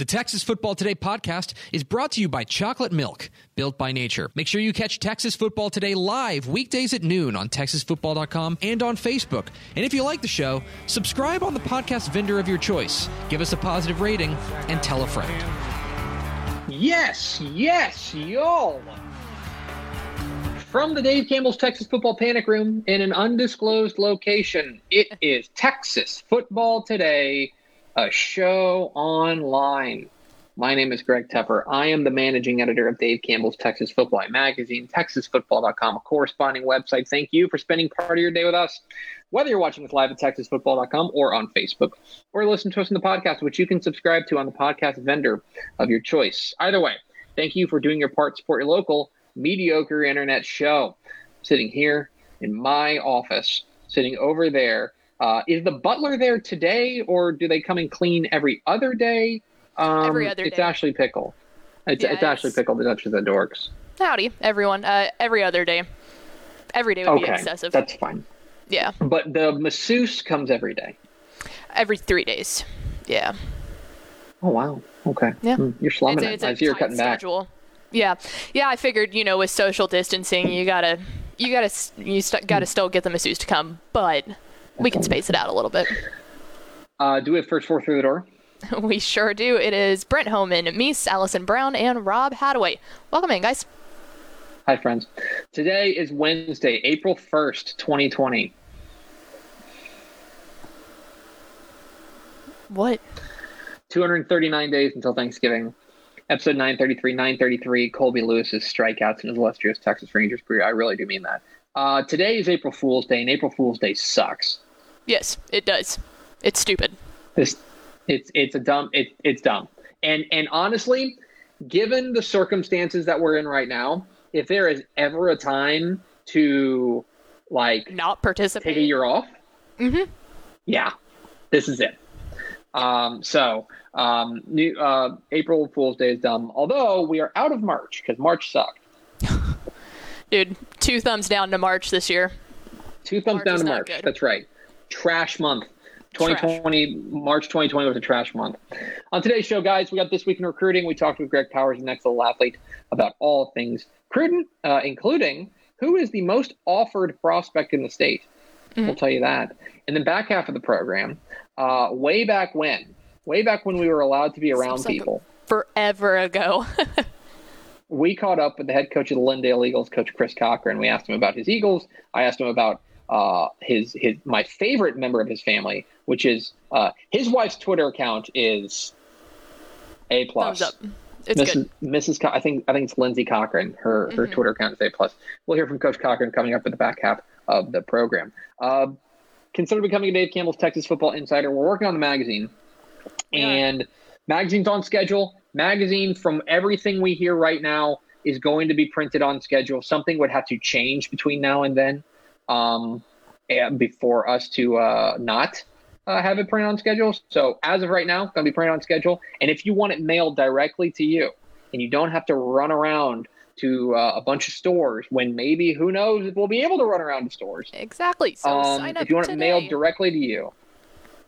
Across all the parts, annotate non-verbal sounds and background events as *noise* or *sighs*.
The Texas Football Today podcast is brought to you by Chocolate Milk, built by nature. Make sure you catch Texas Football Today live weekdays at noon on texasfootball.com and on Facebook. And if you like the show, subscribe on the podcast vendor of your choice. Give us a positive rating and tell a friend. Yes, yes, y'all. From the Dave Campbell's Texas Football Panic Room in an undisclosed location, it is Texas Football Today a show online. My name is Greg Tepper. I am the managing editor of Dave Campbell's Texas Football Magazine, TexasFootball.com, a corresponding website. Thank you for spending part of your day with us. Whether you're watching us live at TexasFootball.com or on Facebook, or listen to us in the podcast, which you can subscribe to on the podcast vendor of your choice. Either way, thank you for doing your part to support your local mediocre internet show. Sitting here in my office, sitting over there uh, is the butler there today, or do they come and clean every other day? Um, every other it's day. Ashley Pickle. It's, yeah, it's, Ashley Pickle, the Dutch of the Dorks. Howdy, everyone. Uh, every other day. Every day would okay, be excessive. That's fine. Yeah. But the masseuse comes every day. Every three days. Yeah. Oh wow. Okay. Yeah. Mm, you're slumming it's, it. It's I see you're cutting schedule. back. Yeah. Yeah. I figured, you know, with social distancing, you gotta, you gotta, you st- gotta still get the masseuse to come, but we can space it out a little bit. Uh, do we have first four through the door? *laughs* we sure do. It is Brent Homan, Meese, Allison Brown, and Rob Hadaway. Welcome in, guys. Hi, friends. Today is Wednesday, April 1st, 2020. What? 239 days until Thanksgiving. Episode 933, 933, Colby Lewis's strikeouts in his illustrious Texas Rangers career. I really do mean that. Uh, today is April Fool's Day, and April Fool's Day sucks. Yes, it does. It's stupid. It's it's it's a dumb it, it's dumb. And and honestly, given the circumstances that we're in right now, if there is ever a time to like not participate, take a year off, mm-hmm. yeah, this is it. Um, so um, new uh, April Fool's Day is dumb. Although we are out of March because March sucked. *laughs* Dude, two thumbs down to March this year. Two thumbs March down to March. That's right. Trash month. 2020 trash. March 2020 was a trash month. On today's show, guys, we got this week in recruiting. We talked with Greg Powers, the next level athlete, about all things recruiting, uh, including who is the most offered prospect in the state. Mm-hmm. We'll tell you that. And then back half of the program, uh, way back when, way back when we were allowed to be around people. Forever ago. *laughs* we caught up with the head coach of the Lindale Eagles, Coach Chris Cochran. We asked him about his Eagles. I asked him about uh, his his my favorite member of his family, which is uh, his wife's Twitter account is a plus. It's Mrs. Good. Mrs. Co- I think I think it's Lindsay Cochran. Her mm-hmm. her Twitter account is a plus. We'll hear from Coach Cochran coming up in the back half of the program. Uh, consider becoming a Dave Campbell's Texas Football Insider. We're working on the magazine, yeah. and magazine's on schedule magazine from everything we hear right now is going to be printed on schedule something would have to change between now and then um, and before us to uh, not uh, have it printed on schedule so as of right now going to be printed on schedule and if you want it mailed directly to you and you don't have to run around to uh, a bunch of stores when maybe who knows if we'll be able to run around to stores exactly so um, sign up if you want today. it mailed directly to you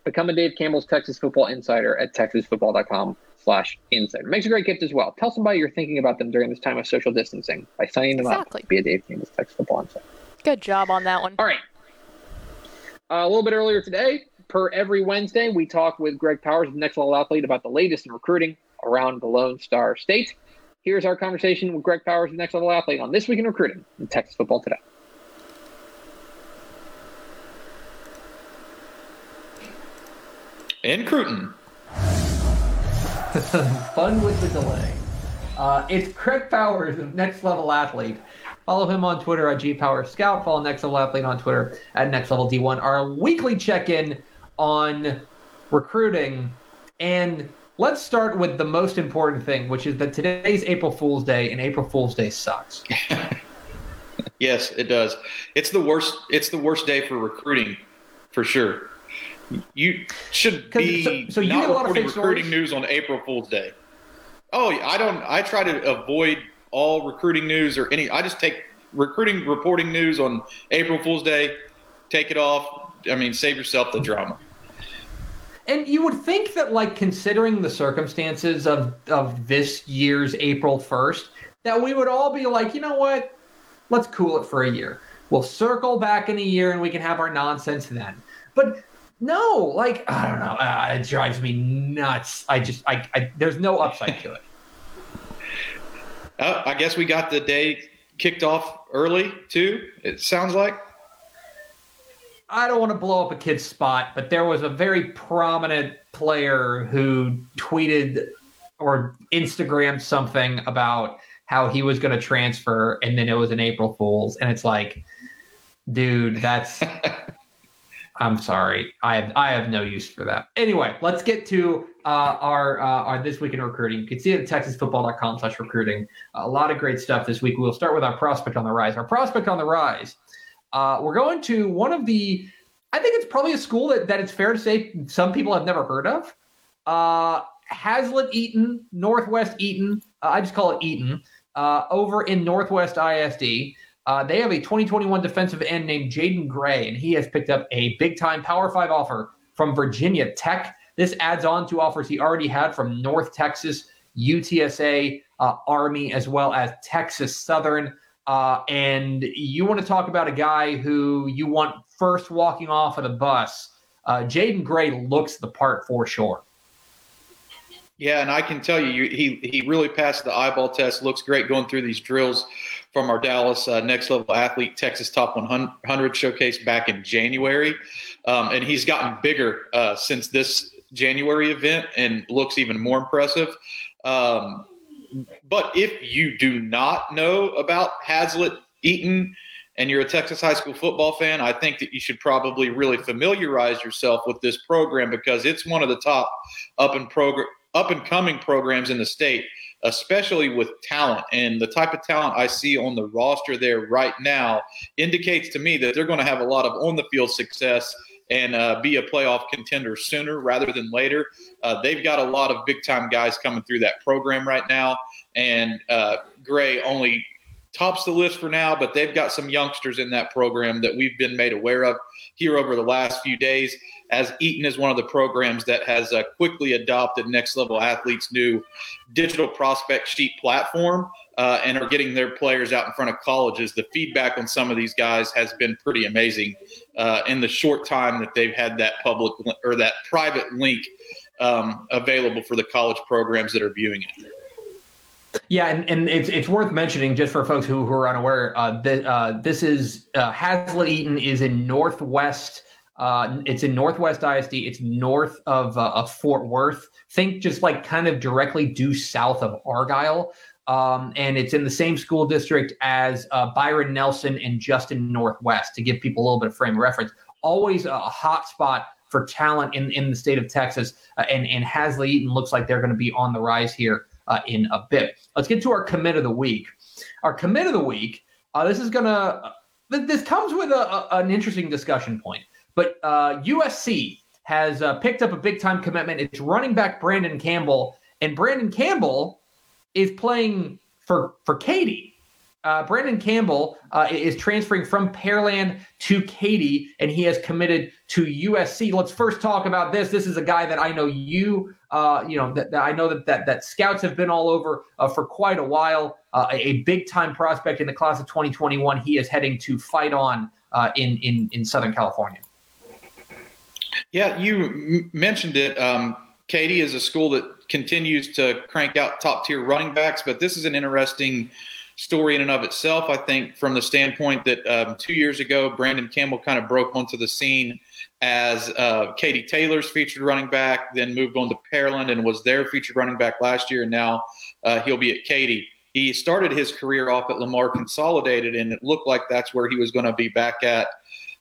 become a dave campbell's texas football insider at texasfootball.com slash insider. Makes a great gift as well. Tell somebody you're thinking about them during this time of social distancing by signing them exactly. up. Be a Dave Campbell's Texas Football Insider. Good job on that one. All right. Uh, a little bit earlier today, per every Wednesday, we talk with Greg Powers, the next level athlete, about the latest in recruiting around the Lone Star State. Here's our conversation with Greg Powers, the next level athlete, on this week in recruiting in Texas football today. In Cruton, *laughs* Fun with the delay. Uh, it's Greg Powers, of Next Level Athlete. Follow him on Twitter at GPower Scout. Follow Next Level Athlete on Twitter at Next Level D1. Our weekly check in on recruiting. And let's start with the most important thing, which is that today's April Fool's Day, and April Fool's Day sucks. *laughs* yes, it does. It's the worst. It's the worst day for recruiting, for sure. You should be so, so you not get a lot of recruiting stories? news on April Fool's Day. Oh, I don't. I try to avoid all recruiting news or any. I just take recruiting reporting news on April Fool's Day. Take it off. I mean, save yourself the drama. And you would think that, like, considering the circumstances of of this year's April first, that we would all be like, you know what? Let's cool it for a year. We'll circle back in a year and we can have our nonsense then. But no, like I don't know, uh, it drives me nuts. I just, I, I there's no upside to it. *laughs* Uh, I guess we got the day kicked off early too. It sounds like. I don't want to blow up a kid's spot, but there was a very prominent player who tweeted or Instagrammed something about how he was going to transfer, and then it was an April Fool's, and it's like, dude, that's. *laughs* I'm sorry. I have I have no use for that. Anyway, let's get to uh, our uh, our this week in recruiting. You can see it at texasfootball.com slash recruiting. A lot of great stuff this week. We'll start with our prospect on the rise. Our prospect on the rise. Uh, we're going to one of the. I think it's probably a school that, that it's fair to say some people have never heard of. Uh, Haslet Eaton, Northwest Eaton. Uh, I just call it Eaton. Uh, over in Northwest ISD. Uh, they have a 2021 defensive end named Jaden Gray, and he has picked up a big time Power Five offer from Virginia Tech. This adds on to offers he already had from North Texas, UTSA, uh, Army, as well as Texas Southern. Uh, and you want to talk about a guy who you want first walking off of the bus. Uh, Jaden Gray looks the part for sure. Yeah, and I can tell you, he he really passed the eyeball test. Looks great going through these drills from our Dallas uh, Next Level Athlete Texas Top 100 showcase back in January, um, and he's gotten bigger uh, since this January event and looks even more impressive. Um, but if you do not know about Haslet Eaton and you're a Texas high school football fan, I think that you should probably really familiarize yourself with this program because it's one of the top up and program up and coming programs in the state, especially with talent. And the type of talent I see on the roster there right now indicates to me that they're going to have a lot of on the field success and uh, be a playoff contender sooner rather than later. Uh, they've got a lot of big time guys coming through that program right now. And uh, Gray only tops the list for now, but they've got some youngsters in that program that we've been made aware of here over the last few days. As Eaton is one of the programs that has uh, quickly adopted Next Level Athletes' new digital prospect sheet platform uh, and are getting their players out in front of colleges. The feedback on some of these guys has been pretty amazing uh, in the short time that they've had that public or that private link um, available for the college programs that are viewing it. Yeah, and, and it's it's worth mentioning just for folks who, who are unaware. Uh, that uh, this is uh, Haslet Eaton is in northwest. Uh, it's in Northwest ISD. It's north of uh, of Fort Worth. Think just like kind of directly due south of Argyle, um, and it's in the same school district as uh, Byron Nelson and Justin Northwest. To give people a little bit of frame of reference, always a hot spot for talent in in the state of Texas, uh, and and Haslet Eaton looks like they're going to be on the rise here uh, in a bit. Let's get to our commit of the week. Our commit of the week. Uh, this is gonna. This comes with a, a, an interesting discussion point. But uh, USC has uh, picked up a big time commitment. It's running back Brandon Campbell, and Brandon Campbell is playing for for Katy. Uh, Brandon Campbell uh, is transferring from Pearland to Katy, and he has committed to USC. Let's first talk about this. This is a guy that I know you, uh, you know, that, that, I know that, that that scouts have been all over uh, for quite a while. Uh, a, a big time prospect in the class of 2021. He is heading to fight on uh, in in in Southern California. Yeah, you m- mentioned it. Um, Katy is a school that continues to crank out top tier running backs, but this is an interesting story in and of itself. I think from the standpoint that um, two years ago, Brandon Campbell kind of broke onto the scene as uh, Katy Taylor's featured running back, then moved on to Pearland and was their featured running back last year, and now uh, he'll be at Katy. He started his career off at Lamar Consolidated, and it looked like that's where he was going to be back at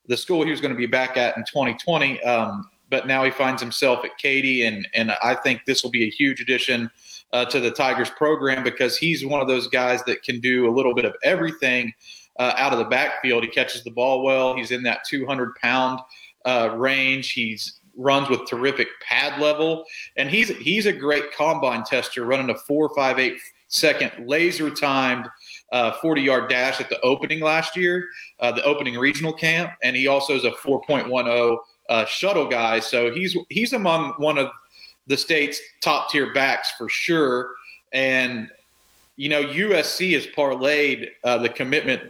the school he was going to be back at in 2020. Um, but now he finds himself at Katy, and and I think this will be a huge addition uh, to the Tigers program because he's one of those guys that can do a little bit of everything uh, out of the backfield. He catches the ball well. He's in that 200 pound uh, range. He's runs with terrific pad level, and he's he's a great combine tester, running a four five eight second laser timed uh, 40 yard dash at the opening last year, uh, the opening regional camp, and he also is a 4.10 uh, shuttle guy. So he's he's among one of the state's top tier backs for sure. And you know USC has parlayed uh, the commitment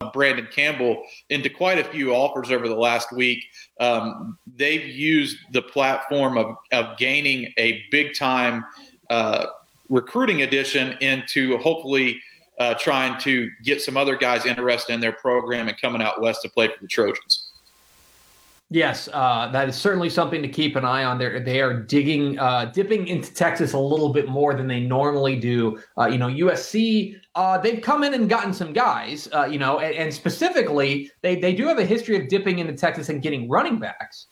of Brandon Campbell into quite a few offers over the last week. Um, they've used the platform of, of gaining a big time uh, recruiting addition into hopefully uh, trying to get some other guys interested in their program and coming out west to play for the Trojans. Yes, uh, that is certainly something to keep an eye on. There, they are digging, uh, dipping into Texas a little bit more than they normally do. Uh, you know, USC, uh, they've come in and gotten some guys. Uh, you know, and, and, specifically, they they do have a history of dipping into Texas and getting running backs.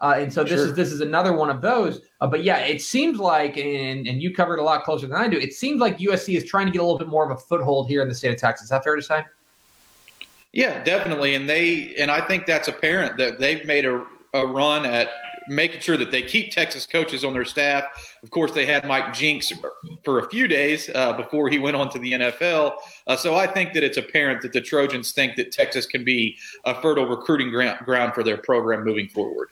Uh, and so this sure. is this is another one of those. but yeah, it seems like, and and you covered a lot closer than I do. It seems like USC is trying to get a little bit more of a foothold here in the state of Texas. Is that fair to say? Yeah, definitely. And they and I think that's apparent that they've made a, a run at making sure that they keep Texas coaches on their staff. Of course, they had Mike Jinks for a few days uh, before he went on to the NFL. Uh, so I think that it's apparent that the Trojans think that Texas can be a fertile recruiting ground, ground for their program moving forward.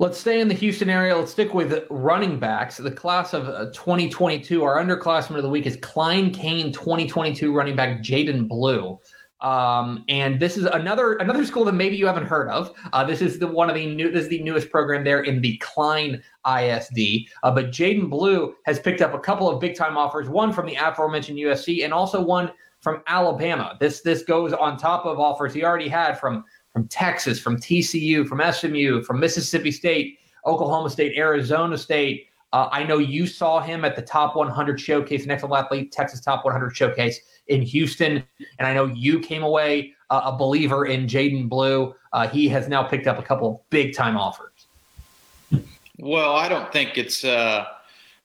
Let's stay in the Houston area. Let's stick with running backs. The class of uh, 2022, our underclassman of the week is Klein Cain 2022 running back Jaydon Blue. Um, and this is another another school that maybe you haven't heard of. Uh, this is the one of the new this is the newest program there in the Klein ISD. Uh, but Jaydon Blue has picked up a couple of big time offers, one from the aforementioned USC and also one from Alabama. This this goes on top of offers he already had from from Texas, from TCU, from SMU, from Mississippi State, Oklahoma State, Arizona State. Uh, I know you saw him at the Top 100 Showcase, Next Level Athlete Texas Top 100 Showcase in Houston. And I know you came away uh, a believer in Jaydon Blue. Uh, he has now picked up a couple of big time offers. Well, I don't think it's uh,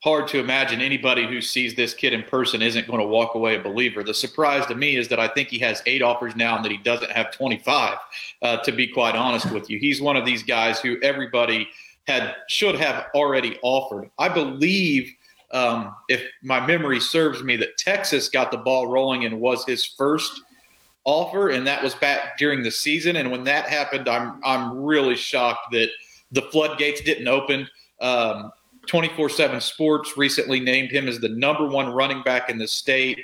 hard to imagine anybody who sees this kid in person isn't going to walk away a believer. The surprise to me is that I think he has eight offers now and that he doesn't have 25, uh, to be quite honest with you. He's one of these guys who everybody had should have already offered. I believe um, if my memory serves me, that Texas got the ball rolling and was his first offer, and that was back during the season. And when that happened, I'm I'm really shocked that the floodgates didn't open. Um, 24/7 Sports recently named him as the number one running back in the state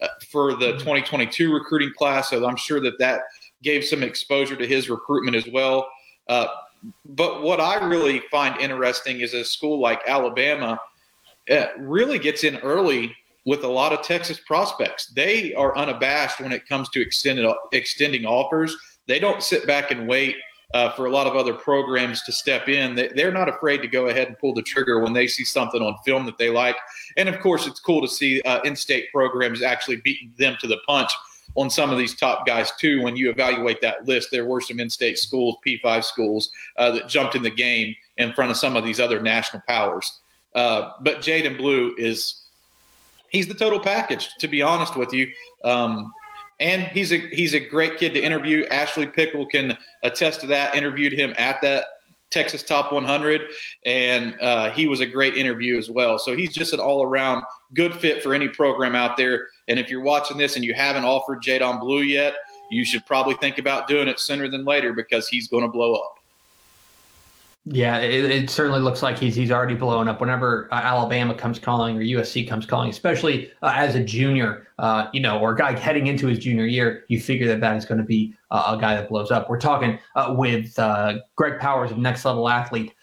uh, for the 2022 recruiting class. So I'm sure that that gave some exposure to his recruitment as well. Uh, but what I really find interesting is a school like Alabama uh, really gets in early with a lot of Texas prospects. They are unabashed when it comes to extended extending offers. They don't sit back and wait uh, for a lot of other programs to step in. They, are not afraid to go ahead and pull the trigger when they see something on film that they like. And of course, it's cool to see uh, in-state programs actually beating them to the punch on some of these top guys too. When you evaluate that list, there were some in-state schools, P5 schools, uh, that jumped in the game in front of some of these other national powers. Uh, but Jaydon Blue is he's the total package, to be honest with you. Um, and he's a he's a great kid to interview. Ashley Pickle can attest to that. Interviewed him at that Texas Top 100, and uh, he was a great interview as well. So he's just an all around good fit for any program out there. And if you're watching this and you haven't offered Jaydon Blue yet, you should probably think about doing it sooner than later because he's going to blow up. Yeah, it, it, certainly looks like he's he's already blown up. Whenever uh, Alabama comes calling or USC comes calling, especially uh, as a junior, uh, you know, or a guy heading into his junior year, you figure that that is going to be uh, a guy that blows up. We're talking uh, with uh, Greg Powers of Next Level Athlete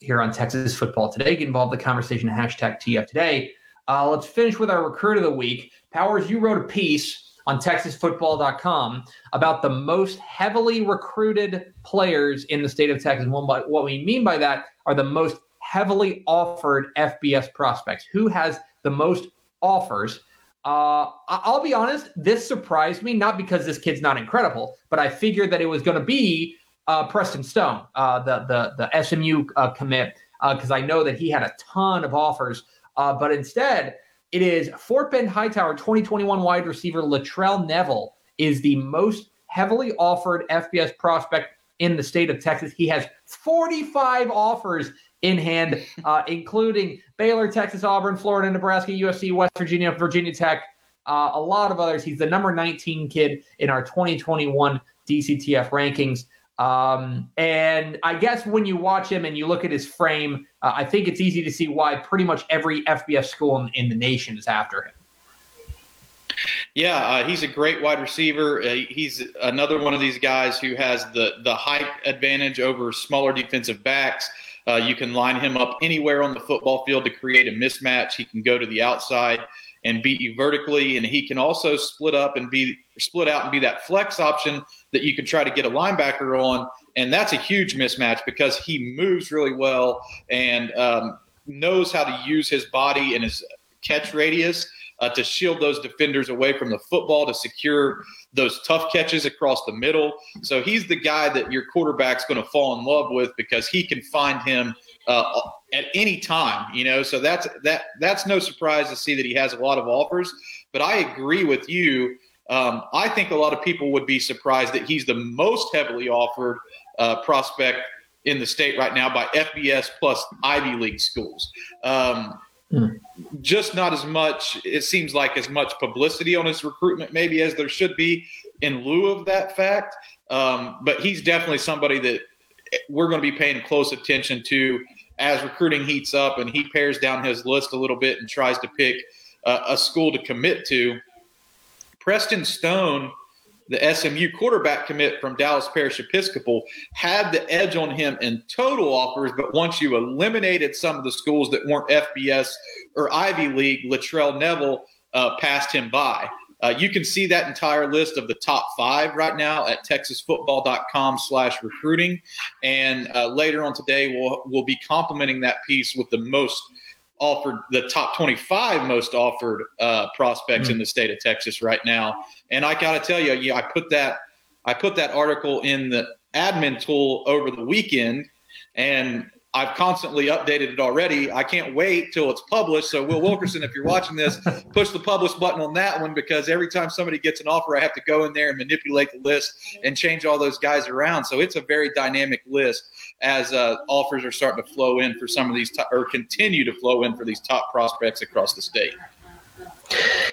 here on Texas Football Today. Get involved in the conversation hashtag TF Today. let's finish with our recruit of the week. Powers, you wrote a piece on TexasFootball.com about the most heavily recruited players in the state of Texas. What we mean by that are the most heavily offered FBS prospects. Who has the most offers? Uh, I'll be honest, this surprised me, not because this kid's not incredible, but I figured that it was going to be uh, Preston Stone, uh, the, the, the SMU uh, commit, because uh, I know that he had a ton of offers. Uh, but instead, it is Fort Bend Hightower 2021 wide receiver Latrell Neville is the most heavily offered FBS prospect in the state of Texas. He has 45 offers in hand, *laughs* uh, including Baylor, Texas, Auburn, Florida, Nebraska, USC, West Virginia, Virginia Tech, uh, a lot of others. He's the number 19 kid in our 2021 DCTF rankings. Um, and I guess when you watch him and you look at his frame, uh, I think it's easy to see why pretty much every FBS school in, in the nation is after him. Yeah, uh, he's a great wide receiver. Uh, he's another one of these guys who has the the height advantage over smaller defensive backs. Uh, you can line him up anywhere on the football field to create a mismatch. He can go to the outside and beat you vertically, and he can also split up and be split out and be that flex option that you can try to get a linebacker on. And that's a huge mismatch because he moves really well and um, knows how to use his body and his catch radius uh, to shield those defenders away from the football, to secure those tough catches across the middle. So he's the guy that your quarterback's going to fall in love with because he can find him uh, at any time. You know, so that's that that's no surprise to see that he has a lot of offers. But I agree with you. Um, I think a lot of people would be surprised that he's the most heavily offered uh, prospect in the state right now by FBS plus Ivy League schools. Um, Mm. Just not as much, it seems like as much publicity on his recruitment, maybe as there should be in lieu of that fact. Um, but he's definitely somebody that we're going to be paying close attention to as recruiting heats up and he pares down his list a little bit and tries to pick uh, a school to commit to. Preston Stone the SMU quarterback commit from Dallas Parish Episcopal had the edge on him in total offers, but once you eliminated some of the schools that weren't FBS or Ivy League, Latrell Neville uh, passed him by. Uh, you can see that entire list of the top five right now at texasfootball.com slash recruiting. And uh, later on today, we'll, we'll be complementing that piece with the most offered, the top 25 most offered uh, prospects mm-hmm. in the state of Texas right now. And I got to tell you, yeah, I put that I put that article in the admin tool over the weekend, and I've constantly updated it already. I can't wait till it's published. So, Will Wilkerson, if you're watching this, push the publish button on that one because every time somebody gets an offer, I have to go in there and manipulate the list and change all those guys around. So, it's a very dynamic list as uh, offers are starting to flow in for some of these, to- or continue to flow in for these top prospects across the state.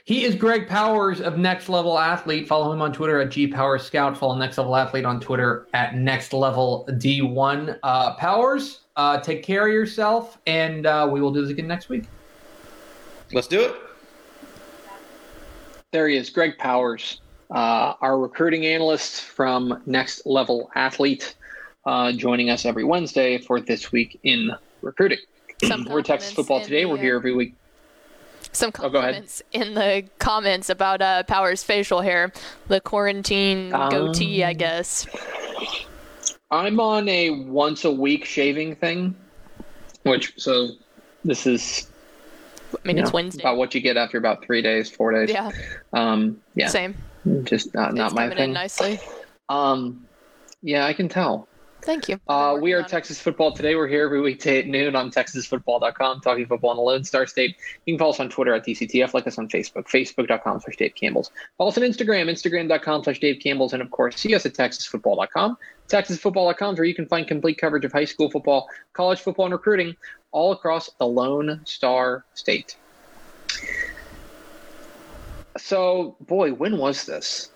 He is Greg Powers of Next Level Athlete. Follow him on Twitter at G Power Scout. Follow Next Level Athlete on Twitter at Next Level D1. Uh, Powers, uh, take care of yourself, and uh, we will do this again next week. Let's do it. There he is, Greg Powers, uh, our recruiting analyst from Next Level Athlete, uh, joining us every Wednesday for this week in recruiting. We're Texas Football Today. We're here every week some oh, comments oh, in the comments about uh, Power's facial hair, the quarantine um, goatee, I guess. I'm on a once a week shaving thing, which so this is. I mean, it's know, Wednesday. About what you get after about three days, four days. Yeah. Um. Yeah. Same. Just not not my thing. nicely. Um. Yeah, I can tell. Thank you. Uh, we are Texas Football Today. We're here every weekday at noon on TexasFootball.com, talking football in the Lone Star State. You can follow us on Twitter at DCTF, like us on Facebook, Facebook.com slash Dave Campbell's. Follow us on Instagram, Instagram.com slash Dave Campbell's, and of course, see us at TexasFootball.com. TexasFootball.com is where you can find complete coverage of high school football, college football, and recruiting all across the Lone Star State. So, boy, when was this?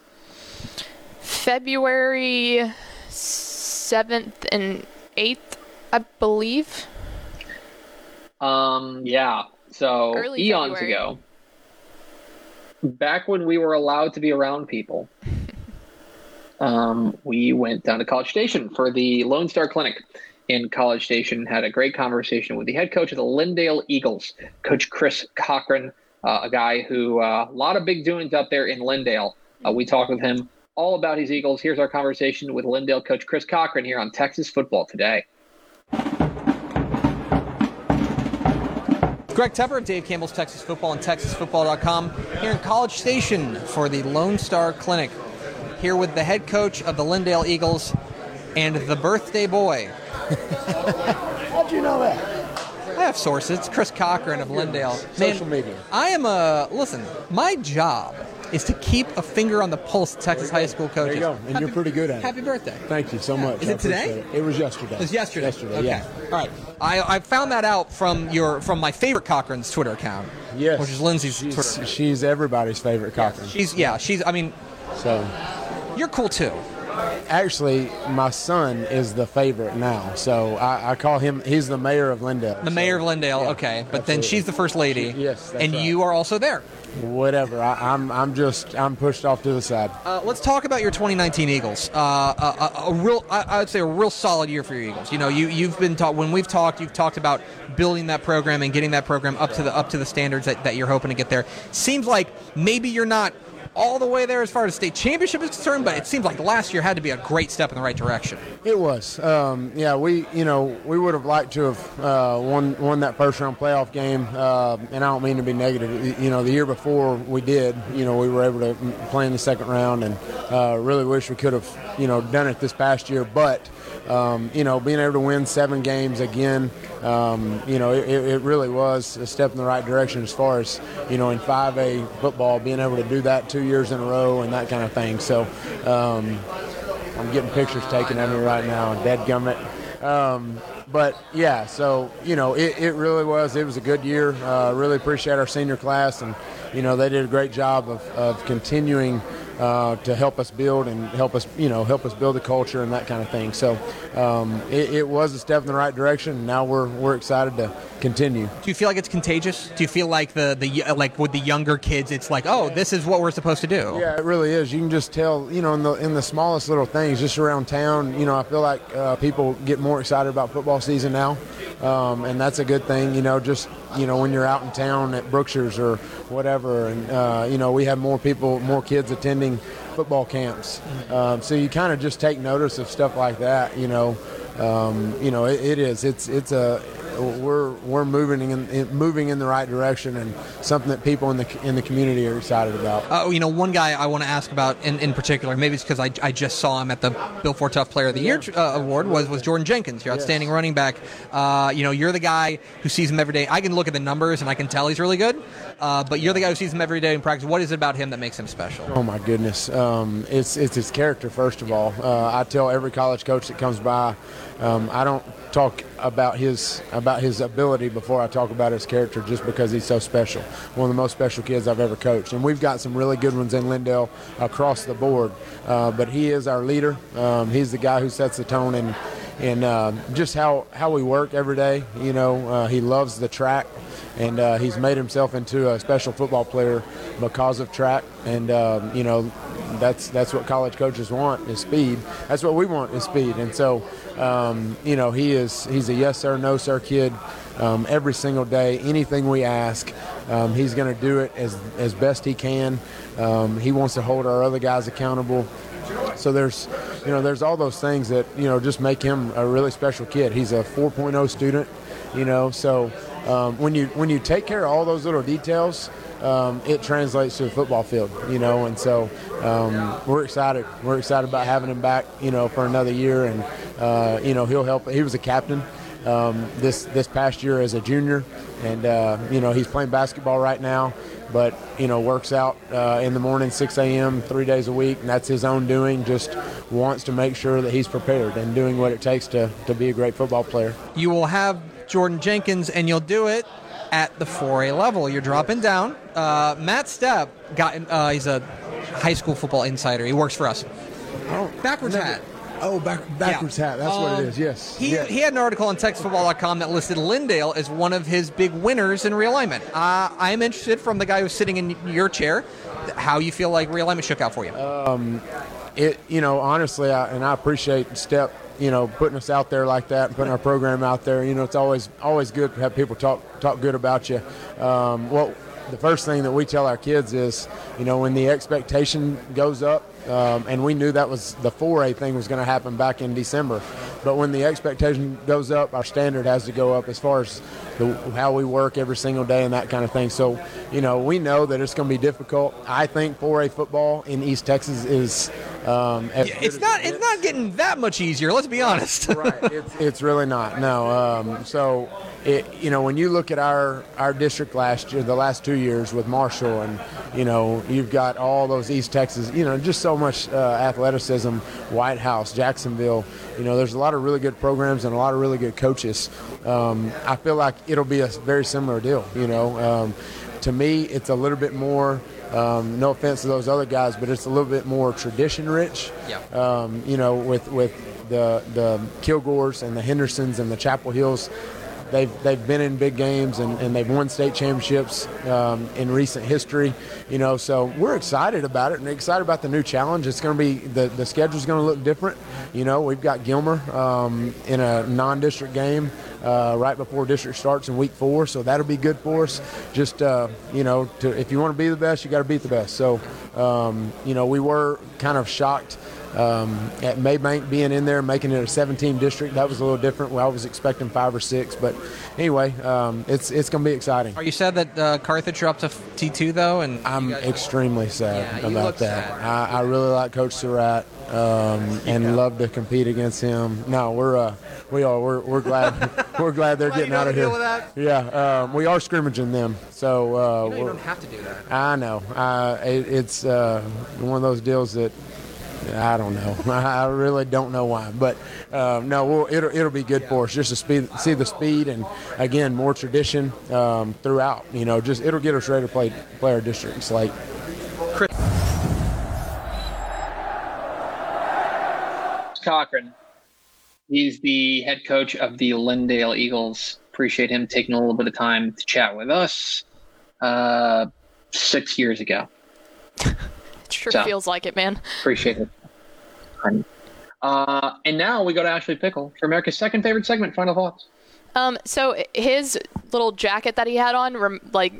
February seventh and eighth, I believe. Um, yeah. So Early eons February. ago, back when we were allowed to be around people, *laughs* um, we went down to College Station for the Lone Star Clinic in College Station. Had a great conversation with the head coach of the Lindale Eagles, Coach Chris Cochran, uh, a guy who uh, a lot of big doings up there in Lindale. Uh, we talked with him all about his Eagles. Here's our conversation with Lindale coach Chris Cochran here on Texas Football Today. Greg Tepper of Dave Campbell's Texas Football and TexasFootball.com here in College Station for the Lone Star Clinic. Here with the head coach of the Lindale Eagles and the birthday boy. *laughs* How'd you know that? I have sources. It's Chris Cochran of Lindale. Social media. I am a listen. My job is to keep a finger on the pulse of Texas high school coaches. There you go. And you're pretty good at it. Happy birthday. Thank you so much. Is I it today? It. it was yesterday. It was yesterday. Yesterday, Okay. yeah. All right. I, I found that out from your from my favorite Cochran's Twitter account. Yes. Which is Lindsay's she's, Twitter. She's everybody's favorite Cochran. She's yeah. She's. I mean, So you're cool too. Actually, my son is the favorite now. So I, I call him. He's the mayor of Lindale. The So, mayor of Lindale. yeah, okay, but then she's the first lady. Yes, that's and right. you are also there. Whatever. I, I'm. I'm just. I'm pushed off to the side. Uh, let's talk about your 2019 Eagles. Uh, a, a, a real, I, I would say, a real solid year for your Eagles. You know, you you've been taught when we've talked, you've talked about building that program and getting that program up to the up to the standards that, that you're hoping to get there. Seems like maybe you're not all the way there as far as state championship is concerned, but it seems like last year had to be a great step in the right direction. It was. Um, yeah, we you know we would have liked to have uh, won won that first round playoff game, uh, and I don't mean to be negative. You know, the year before we did. You know, we were able to play in the second round, and uh, really wish we could have you know done it this past year. But um, you know, being able to win seven games again, um, you know, it, it really was a step in the right direction as far as you know in 5A football, being able to do that two years in a row and that kind of thing. So. Um, I'm getting pictures taken of me right now. Dead gummit. Um, but yeah, so you know, it, it really was. It was a good year. Uh, really appreciate our senior class, and you know, they did a great job of, of continuing uh, to help us build and help us, you know, help us build the culture and that kind of thing. So um, it, it was a step in the right direction. And now we're we're excited to continue. Do you feel like it's contagious? Do you feel like the the like with the younger kids, it's like, oh, this is what we're supposed to do? Yeah, it really is. You can just tell, you know, in the in the smallest little things, just around town. You know, I feel like uh, people get more excited about football season now, um, and that's a good thing. You know, just you know when you're out in town at Brookshire's or whatever, and uh, you know we have more people, more kids attending football camps. Um, so you kind of just take notice of stuff like that. You know, um, you know it, it is. It's it's a we're we're moving in, in moving in the right direction and something that people in the in the community are excited about. Uh, you know, one guy I want to ask about in, in particular, maybe it's because I, I just saw him at the Built Ford Tough Player of the Year uh, award, was, was Jordan Jenkins, your outstanding running back. Uh, you know, you're the guy who sees him every day. I can look at the numbers and I can tell he's really good, uh, but you're the guy who sees him every day in practice. What is it about him that makes him special? Oh my goodness, um, it's it's his character first of all. Uh, I tell every college coach that comes by, um, I don't talk about his about his ability before I talk about his character, just because he's so special. One of the most special kids I've ever coached, and we've got some really good ones in Lindale across the board. Uh, but he is our leader. Um, he's the guy who sets the tone and and uh, just how how we work every day. You know, uh, he loves the track and uh, he's made himself into a special football player because of track. And um, you know, that's that's what college coaches want is speed. That's what we want is speed. And so, um, you know, he is he's a yes sir, no sir kid. Um, every single day, anything we ask, um, he's going to do it as as best he can. Um, he wants to hold our other guys accountable. So there's, you know, there's all those things that you know just make him a really special kid. He's a 4.0 student, you know. So um, when you when you take care of all those little details, um, it translates to the football field, you know. And so um, we're excited. We're excited about having him back, you know, for another year. And uh, you know, he'll help. He was a captain um, this this past year as a junior, and uh, you know he's playing basketball right now. But you know, works out uh, in the morning, 6 a.m., three days a week, and that's his own doing. Just wants to make sure that he's prepared and doing what it takes to, to be a great football player. You will have Jordan Jenkins, and you'll do it at the 4A level. You're dropping down. Uh, Matt Stepp got. Uh, he's a high school football insider. He works for us. Oh, Backwards never- hat. Oh, back, backwards hat. That's what Um, it is. Yes. He, Yeah. he had an article on TexasFootball.com that listed Lindale as one of his big winners in realignment. Uh, I'm interested from the guy who's sitting in your chair, how you feel like realignment shook out for you. It you know honestly I, and i appreciate Stepp you know putting us out there like that and putting our program out there you know it's always always good to have people talk talk good about you um, what the first thing that we tell our kids is, you know, when the expectation goes up, um, and we knew that was the 4A thing was going to happen back in December. But when the expectation goes up, our standard has to go up as far as the, how we work every single day and that kind of thing. So, you know, we know that it's going to be difficult. I think 4A football in East Texas is. Um, it's not. It's not getting that much easier. Let's be honest. right. It's, *laughs* it's really not. No. Um, so it, you know, when you look at our, our district last year, the last two years with Marshall, and you know, you've got all those East Texas, you know, just so much uh, athleticism. White House, Jacksonville, you know, there's a lot of really good programs and a lot of really good coaches. Um, I feel like it'll be a very similar deal. You know, um, to me, it's a little bit more. Um, no offense to those other guys, but it's a little bit more tradition rich. Yeah. Um, you know, with with the the Kilgores and the Hendersons and the Chapel Hills they've they've been in big games and, and they've won state championships um, in recent history. You know, so we're excited about it and excited about the new challenge. It's going to be the the schedule's going to look different. You know, we've got Gilmer um, in a non-district game uh, right before district starts in week four, so that'll be good for us. Just uh, you know, to, if you want to be the best, you got to beat the best. So um, you know, we were kind of shocked um, at Mabank being in there, making it a 17 district, that was a little different. Well, I was expecting five or six, but anyway, um, it's it's going to be exciting. Are you sad that uh, Carthage are up to T2 though? And I'm extremely sad Yeah, about that. sad. I, I really like Coach Surratt um, and love to compete against him. No, we're uh, we are we're, we're glad *laughs* *laughs* we're glad they're getting out of deal here. with that. Yeah, um, we are scrimmaging them, so uh, You know you don't have to do that. I know. Uh, it, it's uh, one of those deals that I don't know. *laughs* I really don't know why, but uh, no, we'll, it'll it'll be good for us just to speed, see the speed and again more tradition um, throughout. You know, just it'll get us ready to play play our districts like. Cochran. He's the head coach of the Lindale Eagles. Appreciate him taking a little bit of time to chat with us uh, six years ago. *laughs* Sure So. feels like it, man. Appreciate it. Uh, and now we go to Ashley Pickle for America's second favorite segment, Final Thoughts. Um, so his little jacket that he had on, rem- like,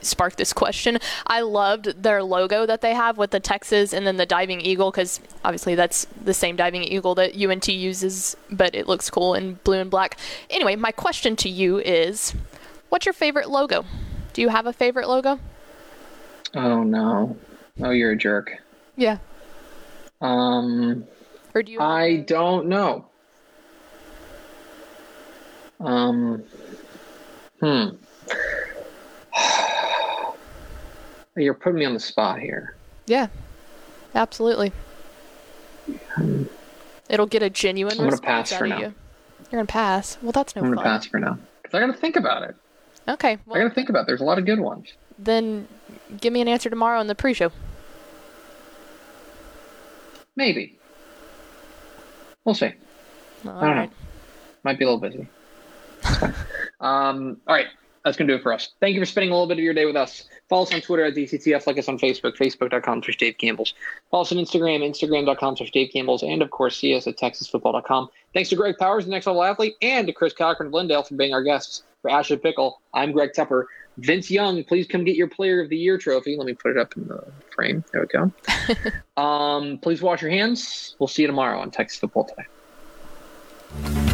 sparked this question. I loved their logo that they have with the Texas and then the diving eagle because obviously that's the same diving eagle that UNT uses, but it looks cool in blue and black. Anyway, my question to you is, what's your favorite logo? Do you have a favorite logo? Oh, no. Oh, you're a jerk. Yeah. Um, Or do you? I don't know. Um, hmm. *sighs* You're putting me on the spot here. Yeah. Absolutely. It'll get a genuine I'm gonna pass for now. you. You're gonna pass. Well, that's no I'm gonna pass for now because I gotta think about it. Okay. I gotta think about. It. There's a lot of good ones. Then give me an answer tomorrow in the pre-show. Maybe. We'll see. All I don't right. know. Might be a little busy. *laughs* Um, all right. That's going to do it for us. Thank you for spending a little bit of your day with us. Follow us on Twitter at DCTF. Like us on Facebook, facebook.com slash Dave Campbell's. Follow us on Instagram, instagram.com slash Dave Campbell's. And, of course, see us at texasfootball.com. Thanks to Greg Powers, the next level athlete, and to Chris Cochran of Lindale for being our guests. For Ashley Pickle, I'm Greg Tepper. Vince Young, please come get your Player of the Year trophy. Let me put it up in the frame. There we go. *laughs* um, please wash your hands. We'll see you tomorrow on Texas Football Today.